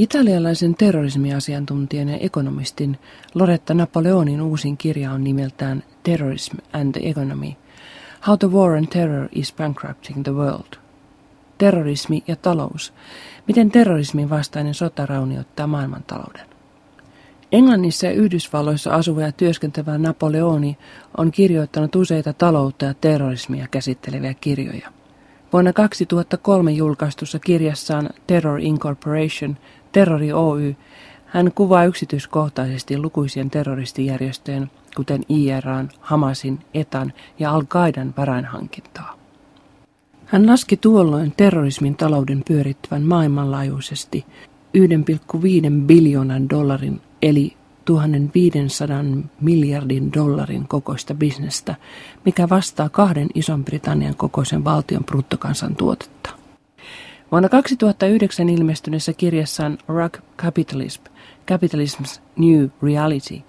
Italialaisen terrorismiasiantuntijan ja ekonomistin Loretta Napoleonin uusin kirja on nimeltään Terrorism and the Economy. How the War on Terror is Bankrupting the World. Terrorismi ja talous. Miten terrorismin vastainen sota raunioittaa maailmantalouden. Englannissa ja Yhdysvalloissa asuva ja työskentelevä Napoleoni on kirjoittanut useita taloutta ja terrorismia käsitteleviä kirjoja. Vuonna 2003 julkaistussa kirjassaan Terror Incorporation, Terrori Oy, hän kuvaa yksityiskohtaisesti lukuisien terroristijärjestöjen, kuten IRAn, Hamasin, ETAN ja Al-Qaidan varainhankintaa. Hän laski tuolloin terrorismin talouden pyörittävän maailmanlaajuisesti 1,5 biljoonan dollarin eli 1500 miljardin dollarin kokoista bisnestä, mikä vastaa kahden Ison-Britannian kokoisen valtion bruttokansantuotetta. Vuonna 2009 ilmestyneessä kirjassaan Rock Capitalism, Capitalism's New Reality,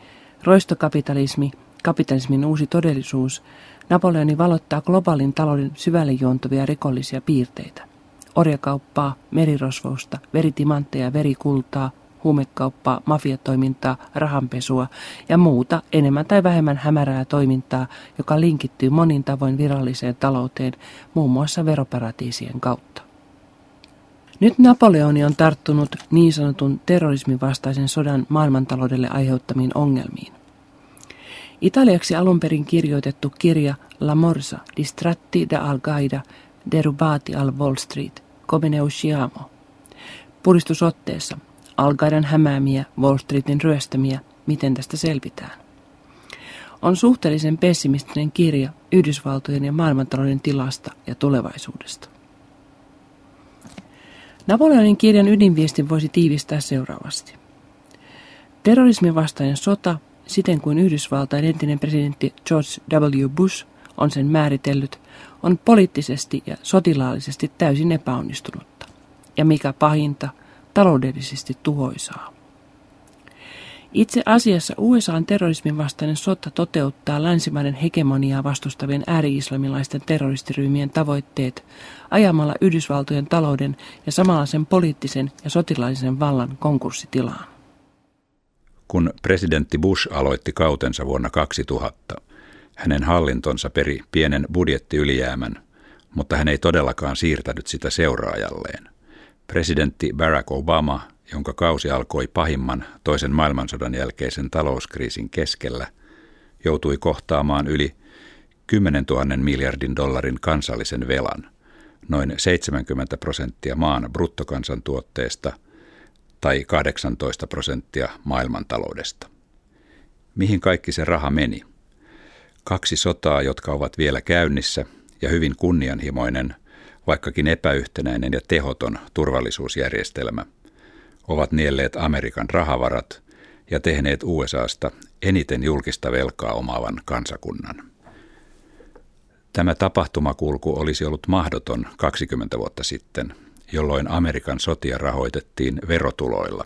roistokapitalismi, kapitalismin uusi todellisuus, Napoleoni valottaa globaalin talouden syvälle juontuvia rikollisia piirteitä. Orjakauppaa, merirosvousta, veritimantteja, verikultaa, huumekauppaa, mafiatoimintaa, rahanpesua ja muuta enemmän tai vähemmän hämärää toimintaa, joka linkittyy monin tavoin viralliseen talouteen, muun muassa veroparatiisien kautta. Nyt Napoleoni on tarttunut niin sanotun terrorismin vastaisen sodan maailmantaloudelle aiheuttamiin ongelmiin. Italiaksi alun perin kirjoitettu kirja La Morsa, Distratti da Al-Qaida, Derubati al Wall Street, Come ne usciamo, puristusotteessa – Algaidan hämäämiä, Wall Streetin ryöstämiä, miten tästä selvitään. On suhteellisen pessimistinen kirja Yhdysvaltojen ja maailmantalouden tilasta ja tulevaisuudesta. Napoleonin kirjan ydinviestin voisi tiivistää seuraavasti. Terrorismin vastainen sota, siten kuin Yhdysvaltain entinen presidentti George W. Bush on sen määritellyt, on poliittisesti ja sotilaallisesti täysin epäonnistunutta. Ja mikä pahinta – taloudellisesti tuhoisaa. Itse asiassa USAn terrorismin vastainen sota toteuttaa länsimaiden hegemoniaa vastustavien ääri-islamilaisten terroristiryhmien tavoitteet ajamalla Yhdysvaltojen talouden ja samalla sen poliittisen ja sotilaallisen vallan konkurssitilaan. Kun presidentti Bush aloitti kautensa vuonna 2000, hänen hallintonsa peri pienen budjettiylijäämän, mutta hän ei todellakaan siirtänyt sitä seuraajalleen. Presidentti Barack Obama, jonka kausi alkoi pahimman toisen maailmansodan jälkeisen talouskriisin keskellä, joutui kohtaamaan yli 10 000 miljardin dollarin kansallisen velan, noin 70 prosenttia maan bruttokansantuotteesta tai 18 prosenttia maailmantaloudesta. Mihin kaikki se raha meni? Kaksi sotaa, jotka ovat vielä käynnissä, ja hyvin kunnianhimoinen vaikkakin epäyhtenäinen ja tehoton turvallisuusjärjestelmä, ovat nielleet Amerikan rahavarat ja tehneet USAsta eniten julkista velkaa omaavan kansakunnan. Tämä tapahtumakulku olisi ollut mahdoton 20 vuotta sitten, jolloin Amerikan sotia rahoitettiin verotuloilla,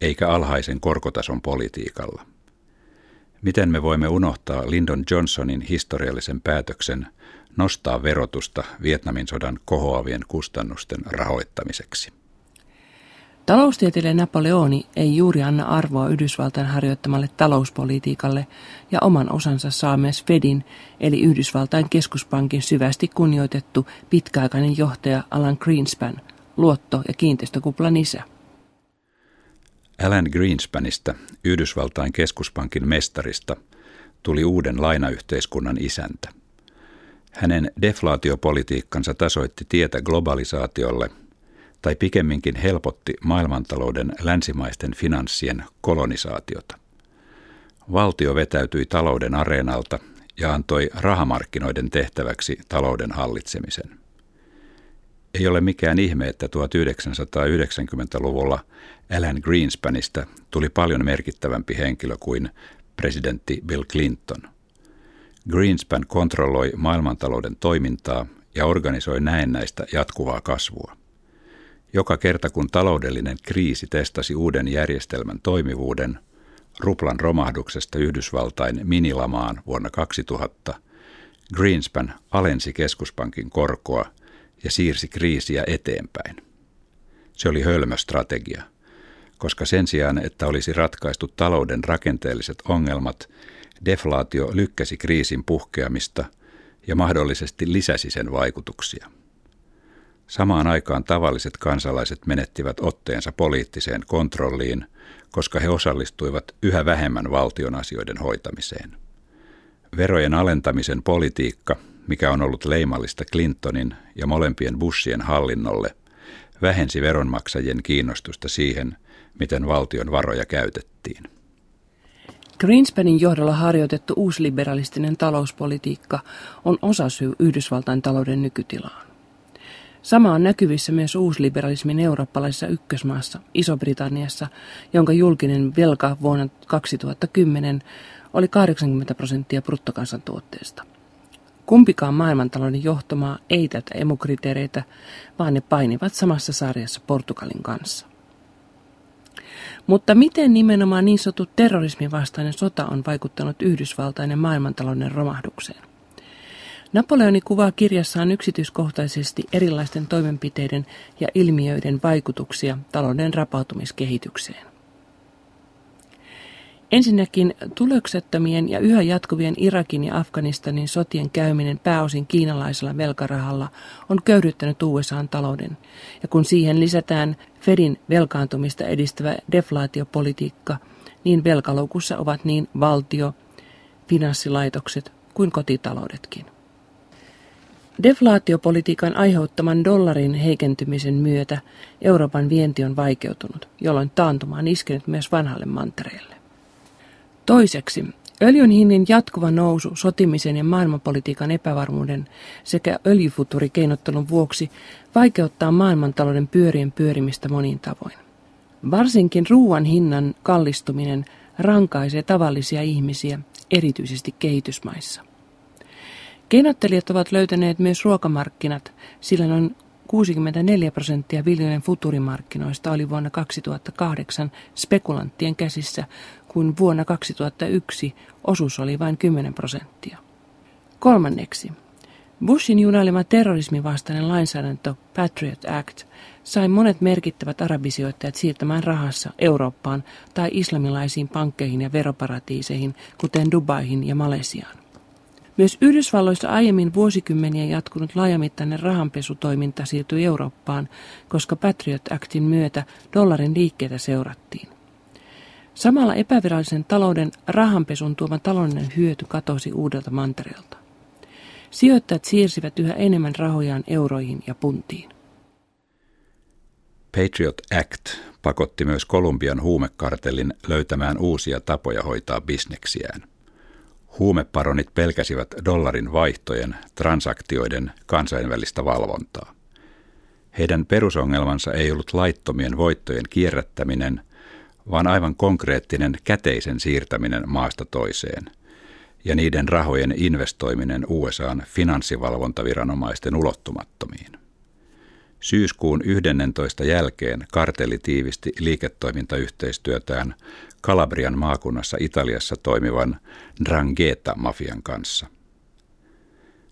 eikä alhaisen korkotason politiikalla. Miten me voimme unohtaa Lyndon Johnsonin historiallisen päätöksen nostaa verotusta Vietnamin sodan kohoavien kustannusten rahoittamiseksi. Taloustieteilijä Napoleoni ei juuri anna arvoa Yhdysvaltain harjoittamalle talouspolitiikalle ja oman osansa saa myös Fedin eli Yhdysvaltain keskuspankin syvästi kunnioitettu pitkäaikainen johtaja Alan Greenspan, luotto- ja kiinteistökuplan isä. Alan Greenspanista, Yhdysvaltain keskuspankin mestarista, tuli uuden lainayhteiskunnan isäntä – hänen deflaatiopolitiikkansa tasoitti tietä globalisaatiolle tai pikemminkin helpotti maailmantalouden länsimaisten finanssien kolonisaatiota. Valtio vetäytyi talouden areenalta ja antoi rahamarkkinoiden tehtäväksi talouden hallitsemisen. Ei ole mikään ihme, että 1990-luvulla Alan Greenspanista tuli paljon merkittävämpi henkilö kuin presidentti Bill Clinton – Greenspan kontrolloi maailmantalouden toimintaa ja organisoi näennäistä jatkuvaa kasvua. Joka kerta kun taloudellinen kriisi testasi uuden järjestelmän toimivuuden, ruplan romahduksesta Yhdysvaltain minilamaan vuonna 2000, Greenspan alensi keskuspankin korkoa ja siirsi kriisiä eteenpäin. Se oli hölmö strategia. koska sen sijaan, että olisi ratkaistu talouden rakenteelliset ongelmat, deflaatio lykkäsi kriisin puhkeamista ja mahdollisesti lisäsi sen vaikutuksia. Samaan aikaan tavalliset kansalaiset menettivät otteensa poliittiseen kontrolliin, koska he osallistuivat yhä vähemmän valtion asioiden hoitamiseen. Verojen alentamisen politiikka, mikä on ollut leimallista Clintonin ja molempien Bushien hallinnolle, vähensi veronmaksajien kiinnostusta siihen, miten valtion varoja käytettiin. Greenspanin johdolla harjoitettu uusliberalistinen talouspolitiikka on osasyy Yhdysvaltain talouden nykytilaan. Sama on näkyvissä myös uusliberalismin eurooppalaisessa ykkösmaassa, Iso-Britanniassa, jonka julkinen velka vuonna 2010 oli 80 prosenttia bruttokansantuotteesta. Kumpikaan maailmantalouden johtomaa ei tätä emukriteereitä, vaan ne painivat samassa sarjassa Portugalin kanssa. Mutta miten nimenomaan niin sanottu terrorismin vastainen sota on vaikuttanut Yhdysvaltain ja maailmantalouden romahdukseen? Napoleoni kuvaa kirjassaan yksityiskohtaisesti erilaisten toimenpiteiden ja ilmiöiden vaikutuksia talouden rapautumiskehitykseen. Ensinnäkin tuloksettomien ja yhä jatkuvien Irakin ja Afganistanin sotien käyminen pääosin kiinalaisella velkarahalla on köyhdyttänyt USAn talouden, ja kun siihen lisätään Fedin velkaantumista edistävä deflaatiopolitiikka, niin velkaloukussa ovat niin valtio, finanssilaitokset kuin kotitaloudetkin. Deflaatiopolitiikan aiheuttaman dollarin heikentymisen myötä Euroopan vienti on vaikeutunut, jolloin taantuma on iskenyt myös vanhalle mantereelle. Toiseksi, öljyn hinnin jatkuva nousu sotimisen ja maailmanpolitiikan epävarmuuden sekä öljyfuturikeinottelun vuoksi vaikeuttaa maailmantalouden pyörien pyörimistä monin tavoin. Varsinkin ruoan hinnan kallistuminen rankaisee tavallisia ihmisiä, erityisesti kehitysmaissa. Keinottelijat ovat löytäneet myös ruokamarkkinat, sillä noin 64 prosenttia viljojen futurimarkkinoista oli vuonna 2008 spekulanttien käsissä, kun vuonna 2001 osuus oli vain 10 prosenttia. Kolmanneksi, Bushin junailema terrorismin vastainen lainsäädäntö Patriot Act sai monet merkittävät arabisijoittajat siirtämään rahassa Eurooppaan tai islamilaisiin pankkeihin ja veroparatiiseihin, kuten Dubaihin ja Malesiaan. Myös Yhdysvalloissa aiemmin vuosikymmeniä jatkunut laajamittainen rahanpesutoiminta siirtyi Eurooppaan, koska Patriot Actin myötä dollarin liikkeitä seurattiin. Samalla epävirallisen talouden rahanpesun tuoma taloudellinen hyöty katosi uudelta mantereelta. Sijoittajat siirsivät yhä enemmän rahojaan euroihin ja puntiin. Patriot Act pakotti myös Kolumbian huumekartellin löytämään uusia tapoja hoitaa bisneksiään – Huumeparonit pelkäsivät dollarin vaihtojen, transaktioiden kansainvälistä valvontaa. Heidän perusongelmansa ei ollut laittomien voittojen kierrättäminen, vaan aivan konkreettinen käteisen siirtäminen maasta toiseen ja niiden rahojen investoiminen USAn finanssivalvontaviranomaisten ulottumattomiin. Syyskuun 11. jälkeen kartelli tiivisti liiketoimintayhteistyötään Kalabrian maakunnassa Italiassa toimivan Drangheta-mafian kanssa.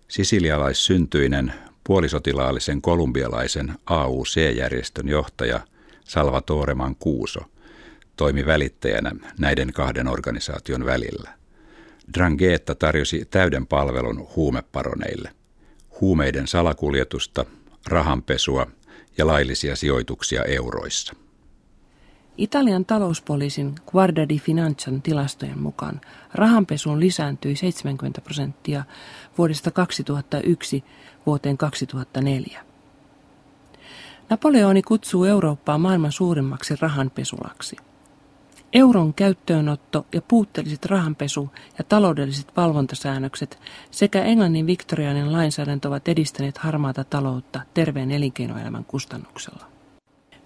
Sisilialaissyntyinen puolisotilaallisen kolumbialaisen AUC-järjestön johtaja Salvatore Mancuso toimi välittäjänä näiden kahden organisaation välillä. Drangheta tarjosi täyden palvelun huumeparoneille, huumeiden salakuljetusta, rahanpesua ja laillisia sijoituksia euroissa. Italian talouspoliisin Guarda di Financian tilastojen mukaan rahanpesuun lisääntyi 70 prosenttia vuodesta 2001 vuoteen 2004. Napoleoni kutsuu Eurooppaa maailman suurimmaksi rahanpesulaksi. Euron käyttöönotto ja puutteelliset rahanpesu- ja taloudelliset valvontasäännökset sekä Englannin viktoriainen lainsäädäntö ovat edistäneet harmaata taloutta terveen elinkeinoelämän kustannuksella.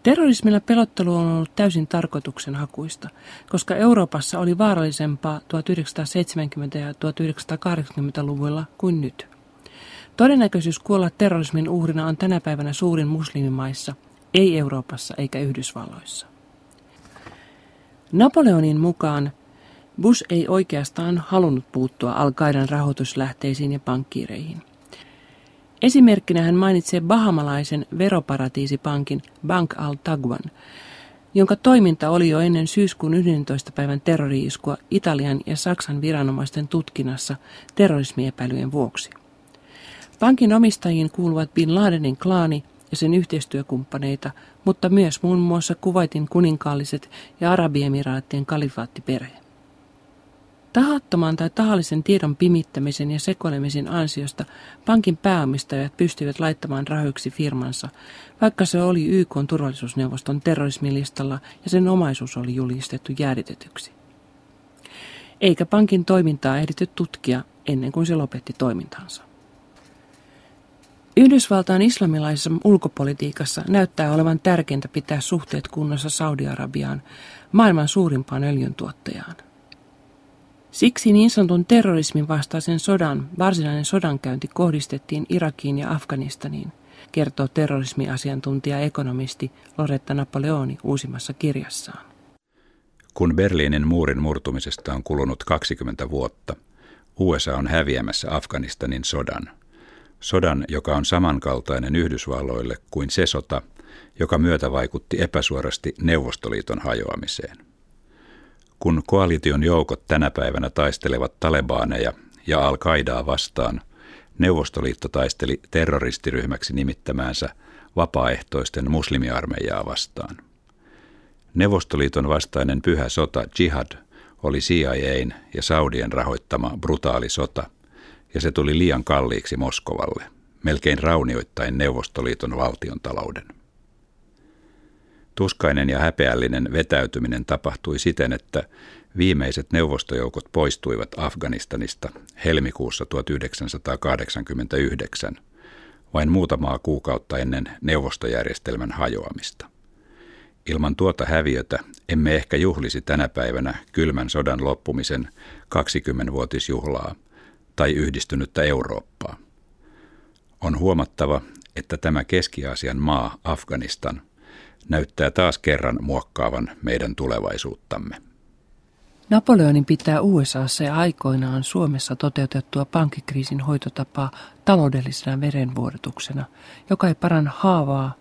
Terrorismilla pelottelu on ollut täysin tarkoituksenhakuista, koska Euroopassa oli vaarallisempaa 1970- ja 1980-luvuilla kuin nyt. Todennäköisyys kuolla terrorismin uhrina on tänä päivänä suurin muslimimaissa, ei Euroopassa eikä Yhdysvalloissa. Napoleonin mukaan Bush ei oikeastaan halunnut puuttua al rahoituslähteisiin ja pankkiireihin. Esimerkkinä hän mainitsee bahamalaisen veroparatiisipankin Bank al-Tagwan, jonka toiminta oli jo ennen syyskuun 11. päivän terrori-iskua Italian ja Saksan viranomaisten tutkinnassa terrorismiepäilyjen vuoksi. Pankin omistajiin kuuluvat Bin Ladenin klaani ja sen yhteistyökumppaneita, mutta myös muun muassa Kuvaitin kuninkaalliset ja Arabiemiraattien kalifaattiperhe. Tahattoman tai tahallisen tiedon pimittämisen ja sekoilemisen ansiosta pankin pääomistajat pystyivät laittamaan rahoiksi firmansa, vaikka se oli YK turvallisuusneuvoston terrorismilistalla ja sen omaisuus oli julistettu jäädytetyksi. Eikä pankin toimintaa ehditty tutkia ennen kuin se lopetti toimintansa. Yhdysvaltain islamilaisessa ulkopolitiikassa näyttää olevan tärkeintä pitää suhteet kunnossa Saudi-Arabiaan, maailman suurimpaan öljyntuottajaan. Siksi niin sanotun terrorismin vastaisen sodan varsinainen sodankäynti kohdistettiin Irakiin ja Afganistaniin, kertoo terrorismiasiantuntija ekonomisti Loretta Napoleoni uusimmassa kirjassaan. Kun Berliinin muurin murtumisesta on kulunut 20 vuotta, USA on häviämässä Afganistanin sodan. Sodan, joka on samankaltainen Yhdysvalloille kuin se sota, joka myötä vaikutti epäsuorasti Neuvostoliiton hajoamiseen. Kun koalition joukot tänä päivänä taistelevat talebaaneja ja al-Qaidaa vastaan, Neuvostoliitto taisteli terroristiryhmäksi nimittämäänsä vapaaehtoisten muslimiarmeijaa vastaan. Neuvostoliiton vastainen pyhä sota jihad oli CIAn ja Saudien rahoittama brutaali sota, ja se tuli liian kalliiksi Moskovalle, melkein raunioittain Neuvostoliiton valtion talouden. Tuskainen ja häpeällinen vetäytyminen tapahtui siten, että viimeiset neuvostojoukot poistuivat Afganistanista helmikuussa 1989, vain muutamaa kuukautta ennen neuvostojärjestelmän hajoamista. Ilman tuota häviötä emme ehkä juhlisi tänä päivänä kylmän sodan loppumisen 20-vuotisjuhlaa tai yhdistynyttä Eurooppaa. On huomattava, että tämä Keski-Aasian maa, Afganistan, näyttää taas kerran muokkaavan meidän tulevaisuuttamme. Napoleonin pitää USAssa ja aikoinaan Suomessa toteutettua pankkikriisin hoitotapaa taloudellisena verenvuodotuksena, joka ei paranna haavaa,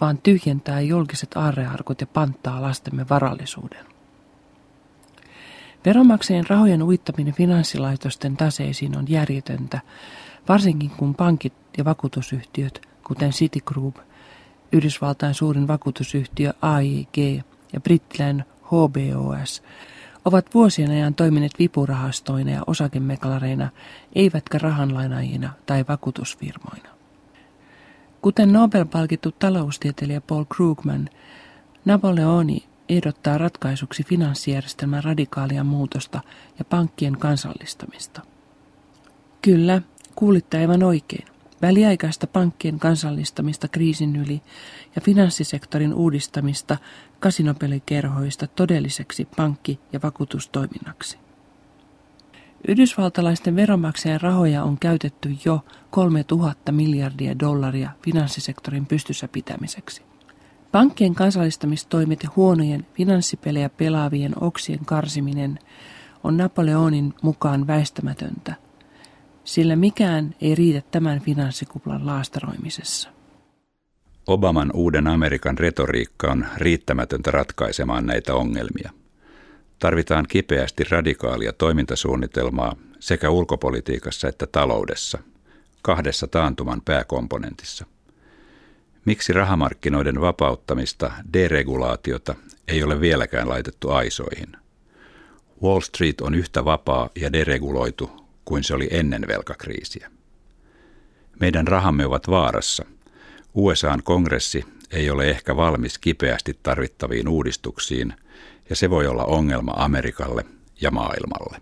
vaan tyhjentää julkiset aarrearkut ja panttaa lastemme varallisuuden. Veronmaksajien rahojen uittaminen finanssilaitosten taseisiin on järjetöntä, varsinkin kun pankit ja vakuutusyhtiöt, kuten Citigroup – Yhdysvaltain suurin vakuutusyhtiö AIG ja brittiläinen HBOS ovat vuosien ajan toimineet vipurahastoina ja osakemekalareina, eivätkä rahanlainajina tai vakuutusfirmoina. Kuten Nobel-palkittu taloustieteilijä Paul Krugman, Napoleoni ehdottaa ratkaisuksi finanssijärjestelmän radikaalia muutosta ja pankkien kansallistamista. Kyllä, kuulitte aivan oikein väliaikaista pankkien kansallistamista kriisin yli ja finanssisektorin uudistamista kasinopelikerhoista todelliseksi pankki- ja vakuutustoiminnaksi. Yhdysvaltalaisten veronmaksajien rahoja on käytetty jo 3000 miljardia dollaria finanssisektorin pystyssä pitämiseksi. Pankkien kansallistamistoimet ja huonojen finanssipelejä pelaavien oksien karsiminen on Napoleonin mukaan väistämätöntä, sillä mikään ei riitä tämän finanssikuplan laastaroimisessa. Obaman uuden Amerikan retoriikka on riittämätöntä ratkaisemaan näitä ongelmia. Tarvitaan kipeästi radikaalia toimintasuunnitelmaa sekä ulkopolitiikassa että taloudessa, kahdessa taantuman pääkomponentissa. Miksi rahamarkkinoiden vapauttamista, deregulaatiota, ei ole vieläkään laitettu aisoihin? Wall Street on yhtä vapaa ja dereguloitu kuin se oli ennen velkakriisiä. Meidän rahamme ovat vaarassa. USAn kongressi ei ole ehkä valmis kipeästi tarvittaviin uudistuksiin, ja se voi olla ongelma Amerikalle ja maailmalle.